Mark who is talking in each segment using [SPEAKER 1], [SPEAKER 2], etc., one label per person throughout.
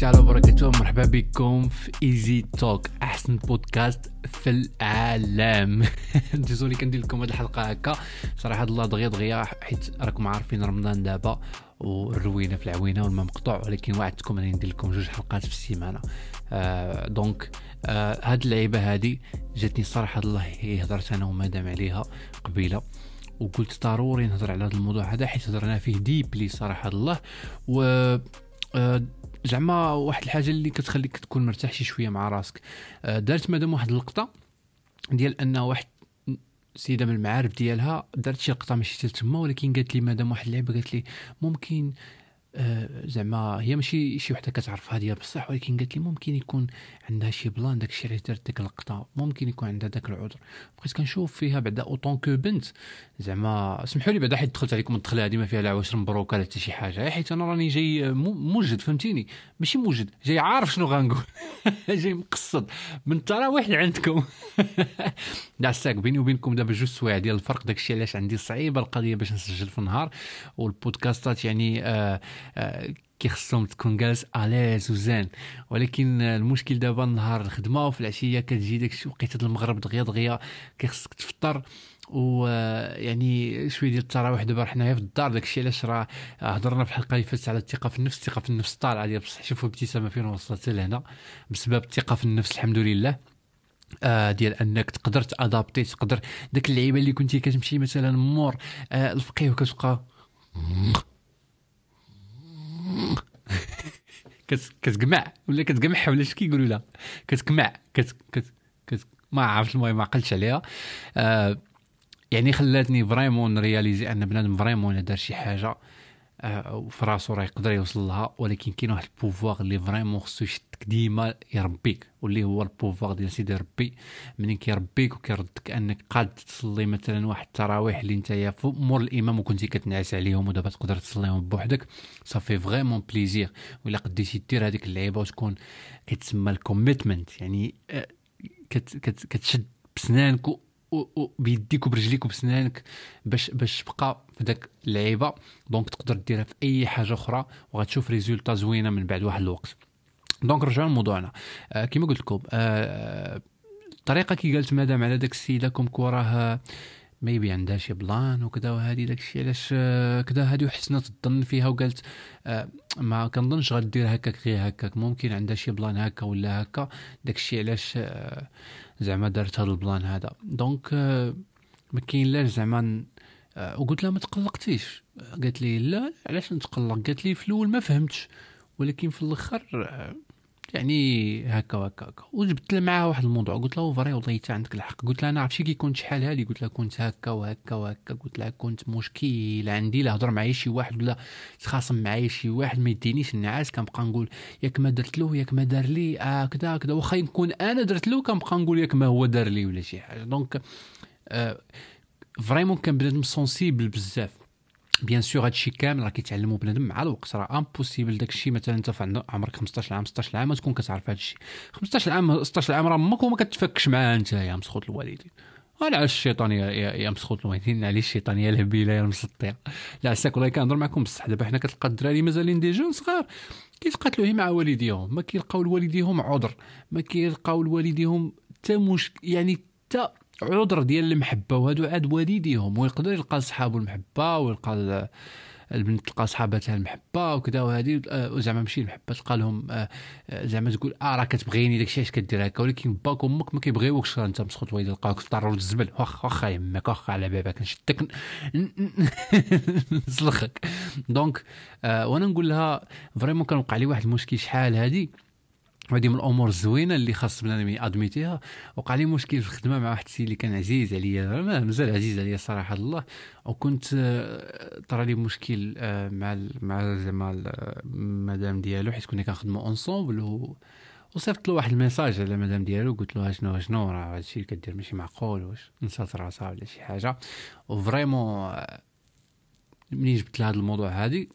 [SPEAKER 1] تعالى وبركاته. مرحبا بكم في Easy Talk أحسن بودكاست في العالم. désolé كندير لكم هذه الحلقة هكا. صراحة الله دغيا دغيا حيت راكم عارفين رمضان دابا والروينه في العوينة والماء مقطوع ولكن وعدتكم اني ندير لكم جوج حلقات في السيمانة. آه donc آه هاد اللعيبة هادي جاتني صراحة الله هضرت أنا ومدام عليها قبيلة وقلت ضروري نهضر على هذا الموضوع هذا حيت هضرنا فيه ديبلي صراحة الله. و زعما واحد الحاجة اللي كتخليك تكون مرتاح شي شوية مع راسك. آه، دارت مادام واحد اللقطة ديال أن واحد سيدة من المعارف ديالها دارت شي لقطة ماشي تما ولكن قالت لي مادام واحد اللعبه قالت لي ممكن آه، زعما هي ماشي شي وحدة كتعرفها ديال بصح ولكن قالت لي ممكن يكون عندها شي plan داكشي علاش دارت ديك اللقطة. ممكن يكون عندها داك العذر. بقيت كنشوف فيها بعدا en tant que بنت. زعما سمحوا لي بعدا حيت دخلت عليكم الدخلة هذه ما فيها لا واش مبروك ولا حتى شي حاجة حيت أنا راني جاي موجد فهمتيني؟ ماشي موجد جاي عارف شنو غنقول. جاي مقصد. من التراويح عندكم. لا ساك بيني وبينكم دابا جوج سوايع ديال الفرق داكشي علاش عندي صعيبة القضية باش نسجل في النهار. والبودكاستات يعني آه آه كيخصهم تكون جالس اليز وزين ولكن المشكل دابا النهار الخدمة وفي العشية كتجي داك وقيته المغرب دغيا دغيا كيخصك تفطر ويعني شوية ديال التراويح دابا حنايا في الدار داكشي علاش راه هضرنا في الحلقة اللي فاتت على الثقة في النفس. الثقة في النفس طالعة ديال بصح. شوفوا ابتسامة فين وصلت لهنا. بسبب الثقة في النفس الحمد لله. آه ديال أنك تقدر تأدابتي تقدر داك اللعيبة اللي كنتي كتمشي مثلا مور آه الفقيه وكتبقى كتقمع. ولا كتقمح ولا اش كيقولوا لا. كتقمع. كت كت كت ما عرفت المهم ما عقلتش عليها. آه يعني خلاتني vraiment réaliser أن بنادم vraiment دار شي حاجة. آه في راسو راه يقدر يوصل لها ولكن كاين واحد ال pouvoir اللي vraiment خصو يشدك ديما يربيك واللي هو ال pouvoir ديال سيدي ربي. منين كيربيك وكيردك أنك قاد تصلي مثلا واحد التراويح اللي نتايا مور الإمام وكنتي كتنعس عليهم ودابا تقدر تصليهم بوحدك. صافي vraiment plaisir ولا قديتي دير هذيك اللعيبة وتكون كتسمى ال en: commitment يعني آه كت كت كتشد بسنانك بيديك وبرجليك وبسنانك باش باش تبقى في داك اللعيبة. donc تقدر ديرها في أي حاجة أخرى وغتشوف résultat زوينة من بعد واحد الوقت. donc رجعوا لموضوعنا آه كما قلت لكم آه الطريقة كي قالت مدام على داك السيدة comme quoi راه maybe عندها شي plan وكذا وهذه داك الشيء علاش آه، كذا هذه حسنت الظن فيها وقالت آه ما كنظنش غدير هكاك غير هكاك ممكن عندها شي plan هكا ولا هكا. داك الشيء علاش آه زعما دارت هذا ال plan هذا. donc ما كاين لاش زعما وقلت لها ما تقلقتيش. قالت لي لا علاش نتقلق؟ قالت لي في الأول ما فهمتش ولكن في الآخر يعني هكا وهكا هكا وجبت معاها واحد الموضوع قلت لها vrai والله حتى عندك الحق قلت لها أنا عرفتي كي كنت شحال هادي؟ قلت لها كنت هكا وهكا وهكا. قلت لها كنت مشكل عندي. لا هضر معايا شي واحد ولا تخاصم معايا شي واحد ما يدينيش النعاس كنبقى نقول ياك ما درت له ياك ما دار لي آه كذا كذا. واخا نكون أنا درت له كنبقى نقول ياك ما هو دار لي ولا شي حاجة. donc آه vraiment كان بنادم sensible بزاف bien sûr هادشي كامل راه كيتعلموا بنادم مع الوقت. راه impossible داكشي مثلا أنت في عمرك 15 عام 16 عام تكون كتعرف هادشي 15 عام 16 عام راه أمك وما كتفكش معاه أنت يا مسخوط الوالدين. أنا على الشيطان يا, يا مسخوط الوالدين؟ على الشيطان يا الهبيله يا المسطيه لا عساك والله كنهضر معكم بصح. دابا حنا كتلقى الدراري مازالين des jeunes صغار. كيتقاتلوا مع والديهم. ما كيلقاو لوالديهم عذر. ما كيلقاو لوالديهم حتى مش يعني حتى عذر ديال المحبة وهادو عاد والديهم ويقدر يلقى لصحابو المحبة ويلقى البنت تلقى صحاباتها المحبة وكذا وهذه زعما ماشي المحبة تلقى لهم آه، آه، زعما تقول آه راه كتبغيني داكشي علاش كدير هكا؟ ولكن باك وامك ما كيبغيوكش أنت مسخوط والدي لقاوك في الدار الزبل واخا واخا يماك واخا على بابك نشدك نسلخك. donc آه، وأنا نقول لها vraiment كان وقع لي واحد المشكل شحال هذه وهذه من الأمور الزوينة اللي خاص بنادم admettre ها. وقع لي مشكل في الخدمه مع واحد السيد اللي كان عزيز عليا. مازال عزيز عليا صراحة الله. وكنت آه، طرا لي مشكل آه، مع مع زعما المدام ديالو حيت كنا كنخدموا ensemble و وصيفط له واحد ال message على مدام ديالو. قلت له شنو شنو راه هادشي اللي كدير ماشي معقول واش نسات راسها ولا شي حاجة. وفريمون آه، ملي جبت لها هذا الموضوع هذه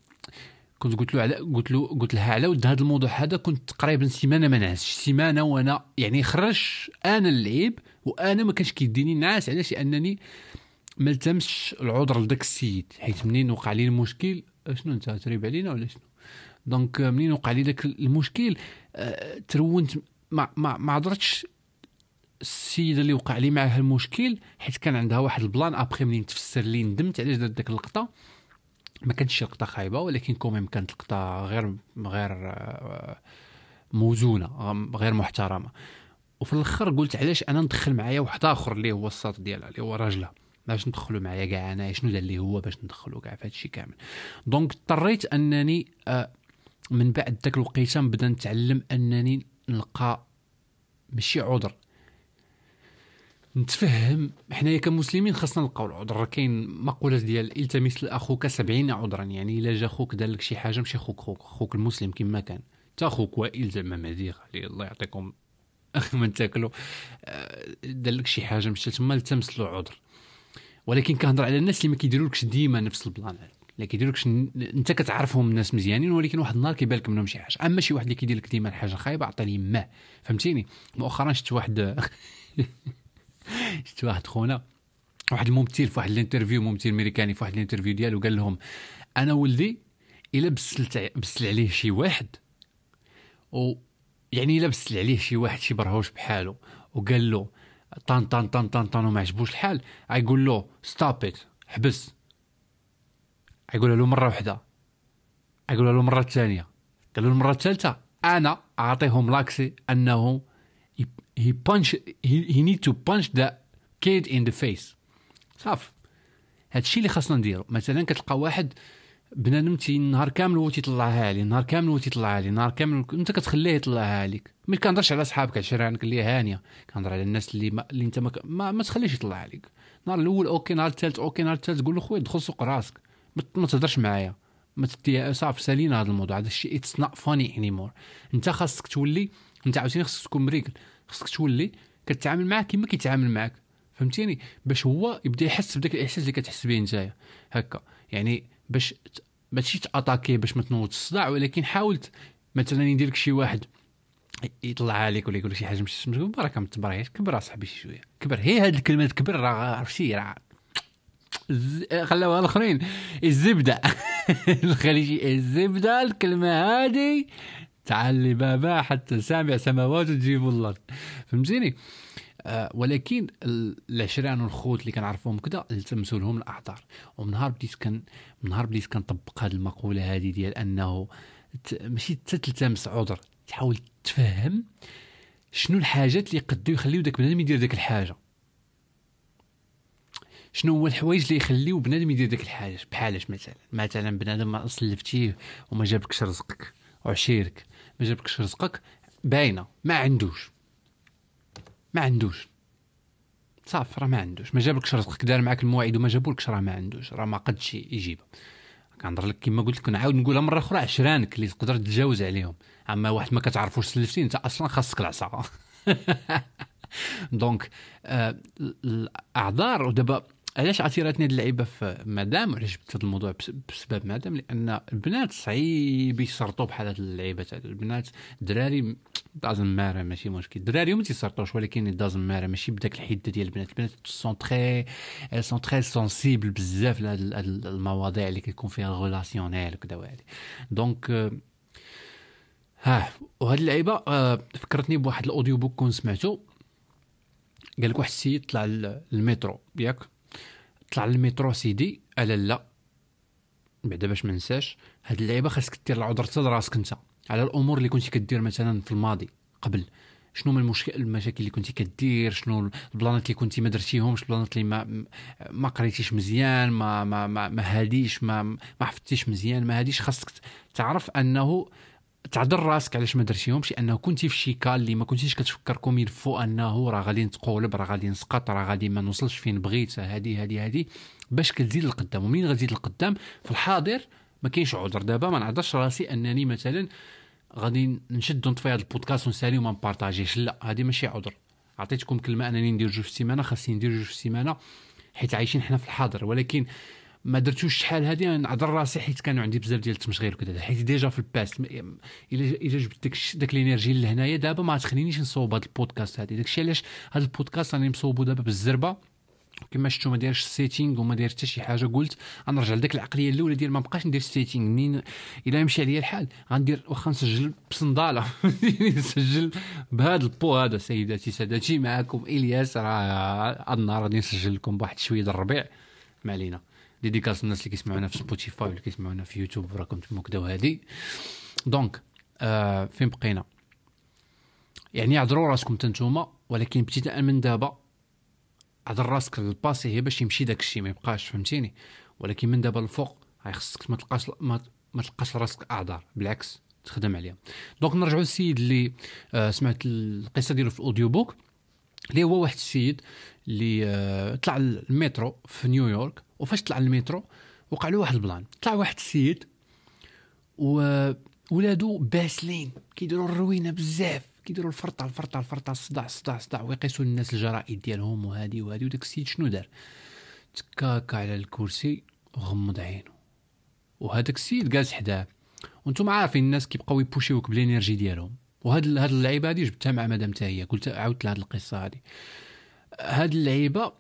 [SPEAKER 1] كنت قلت له على قلت له قلت لها على ود هذا الموضوع هذا كنت تقريبا سيمانة ما نعسش سيمانة وأنا يعني خرج أنا اللعيب وأنا ما كانش كيديني نعاس علاش؟ لأنني ما التمسش العذر لذاك السيد. حيت منين وقع لي المشكل؟ شنو أنت تريب علينا ولا شنو؟ دونك منين وقع لي ذاك المشكل؟ آه، ترونت ما ما ما هضرتش السيدة اللي وقع لي معها المشكل حيت كان عندها واحد ال plan. ابخي منين تفسر لي ندمت. علاش درت ديك اللقطة؟ ما كانتش لقطه خايبة ولكن quand même كانت لقطه غير غير آه، موزونة غير محترمة. وفي الآخر قلت علاش أنا ندخل معايا واحد آخر اللي هو الساط ديالها اللي هو راجلها باش ندخلوا معايا كاع أنا شنو دار لي هو باش ندخلوا كاع في هادشي كامل. donc اضطريت أنني آه، من بعد ذاك الوقيتة نبدأ نتعلم أنني نلقى ماشي عذر نتفهم حنايا كمسلمين خاصنا نلقاو العذر. كاين مقوله ديال التمس لأخوك سبعين عذرا يعني إلا جا خوك دار لك شي حاجة ماشي خوك خوك خوك المسلم كما كان. تا خوك وائل زعما مهدي الله يعطيكم من تاكلوا آه، دار لك شي حاجة مشى تما التمس له عذر ولكن كنهضر على الناس اللي ما كيديرولكش ديما نفس البلان اللي كيديرولكش انت كتعرفهم الناس مزيانين ولكن واحد النهار كيبان لك منهم شي حاجة. أما شي واحد اللي كيدير لك ديما الحاجة خايبة عطيني ما فهمتيني؟ مؤخرا شفت واحد شفت واحد خونا واحد الممثل في واحد ال interview ممثل أمريكاني في واحد ال interview ديالو قال لهم أنا ولدي إلا بسلت بسل عليه شي واحد. و يعني إلا بسل عليه شي واحد شي برهوش بحاله وقال له طان طان طان طان طان وما عجبوش الحال. غيقول له stop it حبس. غيقول له مرة واحدة غيقول له المره الثانية قال له المره الثالثه أنا أعطيهم l'accès أنه he punch he, he need to punch the kid in the face. صافي هادشي اللي خاصنا نديرو. مثلا كتلقى واحد بنادم تي نهار كامل هو تيطلعها لي نهار كامل هو تيطلعها لي نهار كامل انت كتخليه يطلعها لك ما كنهضرش على صحابك على شرعنك اللي هانية كنهضر على الناس اللي ما اللي انت ما, ما, ما تخليش يطلعها لك النهار الأول okay نهار الثالث okay نهار الثالث قول له خويا دخل سوق راسك. ما تهضرش معايا. ما صافي سالينا هذا الموضوع. هذا الشيء اتس نوت فاني اني مور انت خاصك تولي انت عاوتاني خاصك تكون مريكل خاصك تولي كتعامل معاه كما كيتعامل معاك. فهمتيني؟ باش هو يبدا يحس بداك الإحساس اللي كتحس به نتايا. هكا. يعني باش ماشي تاتاكي باش ما تنوض الصداع ولكن حاولت مثلا يدير لك شي واحد يطلع عليك ولا يقول لك شي حاجة مش برك ما تبريش كبر اصاحبي شي شوية. كبر. هي هاد الكلمة كبر راه عرفتي راه. خلاوها الآخرين. الزبدة. الخليجي. الزبدة الكلمة هذه تعال بابا حتى سامع سماوات تجيب الله. فهمتيني؟ آه ولكن العشران والخوت اللي كنعرفوهم كذا التمسوا لهم الأعذار. ومن نهار بديت كان من نهار بديت كنطبق هذه المقولة هذه ديال أنه ماشي تلتمس عذر تحاول تفهم شنو الحاجات اللي يقدروا يخليو داك بنادم يدير داك الحاجة. شنو هو الحوايج اللي يخليو بنادم يدير داك الحاجة؟ بحالاش مثلا؟ مثلا بنادم ما صلفتيه وما جابكش رزقك وعشيرك. ما جابكش رزقك باينة. ما عندوش. ما عندوش. صافي راه ما عندوش. ما جابلكش رزقك دار معاك المواعيد وما جابولكش راه ما عندوش. راه ما قدش يجيبها كنهضر لك كما قلت لك نعاود نقولها مرة أخرى عشرانك اللي تقدر تتجاوز عليهم. أما واحد ما كتعرفوش سلفتي أنت أصلا خاصك العصا. donc آه الأعذار ودابا علاش عثيرتني هذه اللعيبة في مدام وعلاش جبت هذا الموضوع بسبب مدام؟ لأن البنات صعيب يسرطوا بحال هاد اللعيبات هذو البنات الدراري دازم مارا ماشي مشكل. الدراري ما تيسرطوش ولكن دازم مارا ماشي بداك الحده ديال البنات. البنات sont très sont très sensibles بزاف لهاد المواضيع اللي كيكون فيها relationnel وكذا وهادي. donc ها وهاد اللعيبة آه، فكرتني بواحد ال audiobook كنت سمعته قال لك واحد السيد طلع للمترو ياك؟ طلع للمترو سيدي. ألا لا. بعدا باش ما ننساش هاد اللعيبة خاصك دير العذر حتى لراسك أنت على الأمور اللي كنتي كدير مثلا في الماضي قبل. شنو من المشكل المشاكل اللي كنتي كدير؟ شنو البلانات اللي كنتي ما درتيهمش؟ البلانات اللي ما ما قريتيش مزيان ما ما ما, ما هاديش ما ما حفظتيش مزيان ما هاديش. خاصك تعرف أنه تعذر راسك علاش ما درتيهمش؟ لأنه كنتي في شي cas اللي ما كنتيش كتفكر comme il faut أنه راه غادي نتقولب راه غادي نسقط راه غادي ما نوصلش فين بغيت هادي هادي هادي. باش كتزيد لقدام ومنين غتزيد لقدام في الحاضر ما كاينش عذر. دابا ما نعذرش راسي أنني مثلا غادي نشد نطفي هذا البودكاست ونسالي وما نبارطاجيش. لا هذه ماشي عذر. عطيتكم كلمة أنني ندير جوج في السيمانة خاصني ندير جوج في السيمانة حيت عايشين حنا في الحاضر. ولكن ما درتوش شحال هذه نعذر راسي حيت كانوا عندي بزاف ديال التمشغيل وكذا حيت déjà في ال past الا إلا جبت داك داك ال energy لهنايا دابا ما تخلينيش نصوب هذا البودكاست هذه داكشي علاش هذا البودكاست راني مصوبو دابا بالزربة. كما شفتوا ما دايرش ال setting وما داير حتى شي حاجة قلت غنرجع لذاك العقلية الأولى ديال ما بقاش ندير ال setting منين إلا يمشي عليا الحال غندير واخا نسجل بصندالة. نسجل بهذا البو هذا سيداتي سادتي معكم إلياس راه النهار غادي نسجل لكم بواحد شوية الربيع. ما علينا. dédicace الناس اللي كيسمعونا في Spotify واللي كيسمعونا في يوتيوب راكم تما كدا وهادي. donc آه فين بقينا؟ يعني عذروا راسكم تنتوما ولكن ابتداء من دابا عذر راسك لل passé هي باش يمشي داك الشيء ما يبقاش فهمتيني؟ ولكن من دابا الفوق هاي خصك ما تلقاش ما, ما تلقاش راسك أعذار بالعكس تخدم عليها. donc نرجعوا للسيد اللي آه سمعت القصة ديالو في ال audiobook. اللي هو واحد السيد اللي آه طلع المترو في نيويورك وفاش طلع المترو؟ وقع له واحد البلان. طلع واحد السيد وولادو باسلين. كيديروا الروينة بزاف. كيديروا الفرطة الفرطة الفرطة الصداع الصداع الصداع. ويقيسوا الناس الجرائد ديالهم وهادي وهادي. وداك السيد شنو دار؟ تكاكا على الكرسي وغمض عينه وهذاك السيد جالس حداه. وأنتم عارفين الناس كيبقاو يبوشيوك بال energy ديالهم. وهاد هاد اللعيبة هادي جبتها مع مدام هي قلت عاودت لها هاد القصة هادي. هاد اللعيبة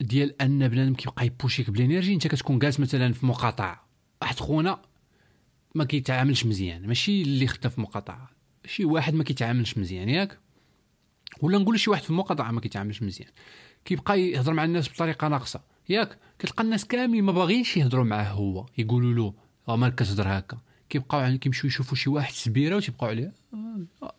[SPEAKER 1] ديال أن بنادم كيبقى يبوشيك بال energy أنت كتكون جالس مثلا في مقاطعه واحد خونا ما كيتعاملش مزيان ماشي اللي خدام في مقاطعه شي واحد ما كيتعاملش مزيان ياك؟ ولا نقول شي واحد في المقاطعه ما كيتعاملش مزيان. كيبقى يهضر مع الناس بطريقة ناقصة. ياك؟ كتلقى الناس كاملين ما باغينش يهضروا معاه هو. يقولوا له راه مالك كتهضر هكا؟ كيبقاو يعني كيمشيو يشوفوا شي واحد سبيره وتيبقاو عليه آه،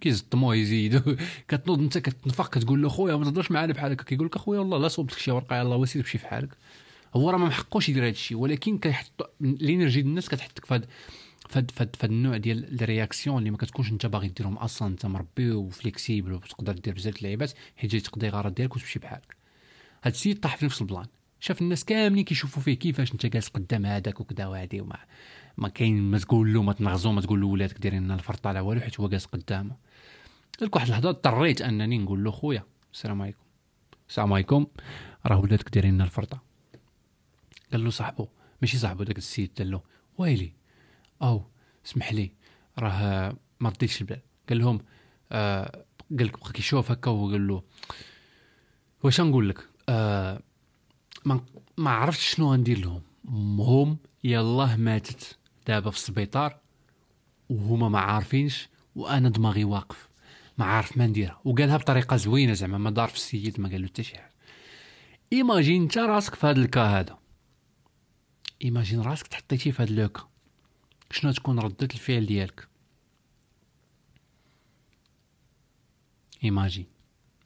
[SPEAKER 1] كيزطموه يزيدوا كتنوض انت كتنفق كتقول له خويا ما تهضرش معانا بحال هكا. كيقول لك أخويا والله لا صوبت لك شي ورقة يلاه وسير مشي في حالك هو راه ما محقوش يدير هذا الشيء ولكن كيحط ال energy ديال الناس كتحطك في فهاد فهاد فهاد النوع ديال ال réaction اللي ما كتكونش انت باغي ديرهم أصلا. انت مربي و flexible وتقدر دير بزاف اللعيبات حيت جاي تقضي غرض ديالك وتمشي بحالك هاد السيد طاح في نفس البلان. شاف الناس كاملين كيشوفوا فيه كيفاش انت جالس قدام هذاك وكذا وهادي وما ما كاين ما تقول له ما تنغزو ما تقول له ولادك دايرين لنا الفرطه لا والو حيت هو جالس قدامه. قالك واحد اللحظة اضطريت أنني نقول له خويا السلام عليكم. السلام عليكم. راه ولادك دايرين لنا الفرطه قال له صاحبو ماشي صاحبو داك السيد. قال له ويلي. أو اسمح لي راه ما رديتش البال. قال لهم آه قال لك بقى كيشوف هكا. وقال له واش نقول لك؟ آه ما ما عرفتش شنو غندير لهم. هم يلاه ماتت. دابا في السبيطار وهما ما عارفينش وأنا دماغي واقف. ما عارف ما نديرها. وقالها بطريقة زوينة زعما ما دار في السيد ما قال له حتى شي حاجة. imagine انت راسك في هذا ال cas هذا imagine راسك تحطيتي في هذا le cas شنو تكون ردة الفعل ديالك؟ imagine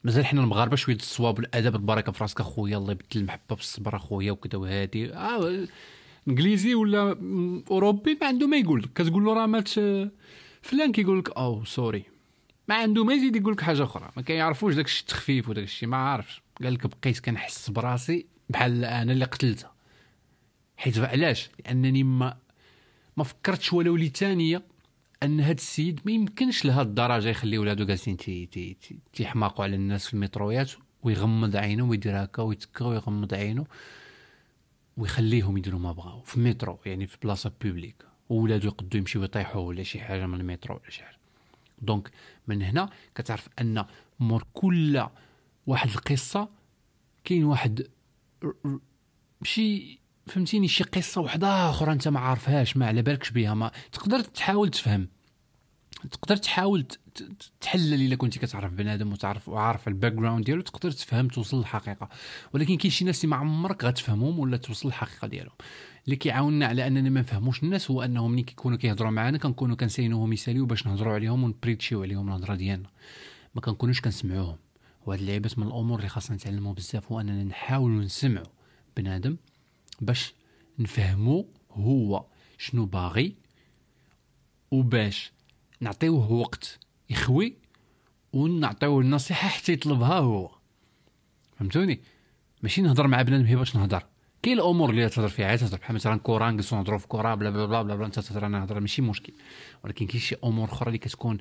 [SPEAKER 1] مازال حنا المغاربة شوية الصواب والأدب البركه في راسك أخويا الله يبدل المحبة بالصبر أخويا وكذا وهادي. آه انجليزي ولا اوروبي ما عنده ما يقول لك كتقول له راه مات فلان كيقول لك oh sorry ما عنده ما يزيد يقول لك حاجة أخرى ما كيعرفوش داك الشيء التخفيف وداك الشيء ما عارفش قال لك بقيت كنحس براسي بحال أنا اللي قتلته حيت علاش لانني ما ما فكرتش ولو لثانيه ان هذا السيد ما يمكنش لهذه الدرجه يخلي ولادو جالسين تيحماقوا على الناس في المترويات ويغمض عينه ويدير هكا ويتكا ويغمض عينه ويخليهم يديروا ما بغاو في المترو يعني في بلاصة publique وولادو يقدو يمشيو يطيحوا ولا شي حاجة من المترو ولا شي حاجة. donc من هنا كتعرف أن مور كل واحد القصة كاين واحد شي فهمتيني شي قصة وحدة أخرى أنت ما عارفهاش ما على بالكش بها ما تقدر تحاول تفهم. تقدر تحاول تحلل إلا كنتي كتعرف بنادم وتعرف وعارف ال background ديالو تقدر تفهم توصل للحقيقة. ولكن كاين شي ناس اللي ما عمرك غتفهمهم ولا توصل للحقيقة ديالهم. اللي كيعاوننا على اننا ما نفهموش الناس هو أنهم ملي كيكونوا كيهضروا معنا كنكونوا كنساينوهم يساليو باش نهضروا عليهم ونبريتشيو عليهم الهضرة ديالنا. ما كنكونوش كنسمعوهم. وهاد اللعيبات من الأمور اللي خاصنا نتعلموا بزاف هو أننا نحاولوا نسمعوا بنادم باش نفهمو هو شنو باغي وباش نعطيوه وقت. يخوي ونعطيوه النصيحة حتى يطلبها هو. فهمتوني؟ ماشي نهضر مع بنادم هي باش نهضر. كاين الأمور اللي تهضر فيها تهضر بحال مثلا كره نجلسو نهضروا في كره بلا بلا بلا بلا, انت تهضر أنا نهضر ماشي مشكل. ولكن كاين شي أمور أخرى اللي كتكون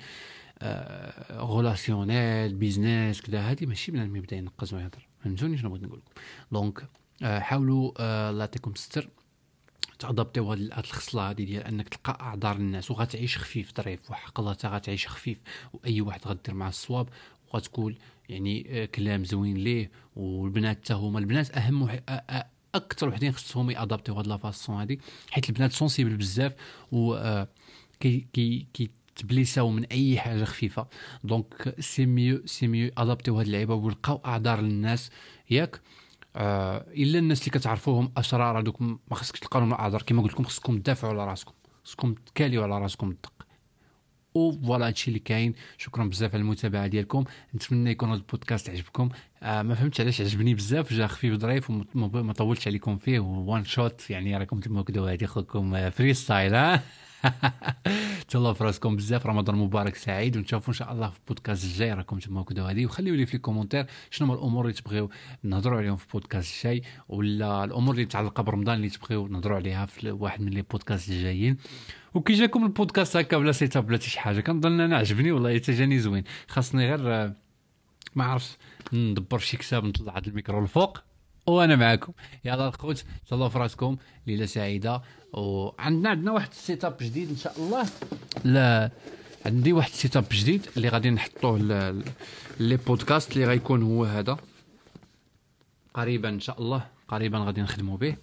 [SPEAKER 1] relationnel business كذا هذه ماشي بنادم يبدأ ينقز ويهضر. فهمتوني شنو بغيت نقول لكم donc آه، حاولوا آه، الله يعطيكم الستر تادابتيو هاد الخصلة هادي ديال أنك تلقى أعذار الناس وغتعيش خفيف ظريف وحق الله تا غتعيش خفيف وأي واحد غدير معاه الصواب وغتقول يعني آه، كلام زوين ليه والبنات حتى هما. البنات أهم وح... أكثر وحدين خصهم يادابتيو هاد la façon هادي حيت البنات sensibles بزاف و كي كي كي تبليساو من أي حاجة خفيفة. donc c'est mieux c'est mieux ادابتيو هاد اللعيبة ويلقاو أعذار للناس ياك. آه إلا الناس اللي كتعرفوهم أشرار هذوك ما خصكش تلقاو لهم اعذار كما قلت لكم خصكم تدافعوا على راسكم. خصكم تكاليو على راسكم الدق. و voilà هادشي اللي كاين. شكرا بزاف على المتابعة ديالكم. نتمنى يكون هذا البودكاست عجبكم. آه ما فهمتش علاش عجبني بزاف. جا خفيف ظريف وما طولتش عليكم فيه. one shot يعني راكم تما كدو هادي خوكم freestyle ها تهلاو في راسكم بزاف رمضان مبارك سعيد ونشوفوا إن شاء الله في البودكاست الجاي. راكم تما كدو هادي وخليو لي في ال commentaire شنو هما الأمور اللي تبغيو نهضروا عليهم في البودكاست الجاي ولا الأمور اللي متعلقه برمضان اللي تبغيو نهضروا عليها في واحد من les podcasts الجايين. وكي جاكم البودكاست هكا بلا set بلا شي حاجة كنظن أنا عجبني والله حتى جاني زوين. خاصني غير ما عرفتش ندبر شي كتاب نطلع هذا الميكرو الفوق وأنا معكم. يلا الخوت تهلاو في راسكم ليله سعيدة. وعندنا عندنا واحد ال setup جديد إن شاء الله. لا عندي واحد ال setup جديد اللي غادي نحطوه les podcasts اللي غيكون هو هذا. قريبا إن شاء الله قريبا غادي نخدموا به.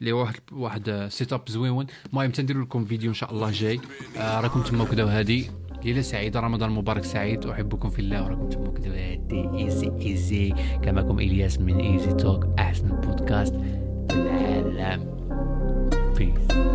[SPEAKER 1] اللي واحد واحد setup زويون المهم تنديروا لكم فيديو إن شاء الله جاي. آه راكم تما كدا هادي ليلة سعيدة رمضان مبارك سعيد أحبكم في الله وراكم كدا هادي easy easy كماكم إلياس من ايزي توك أحسن بودكاست في العالم. بيس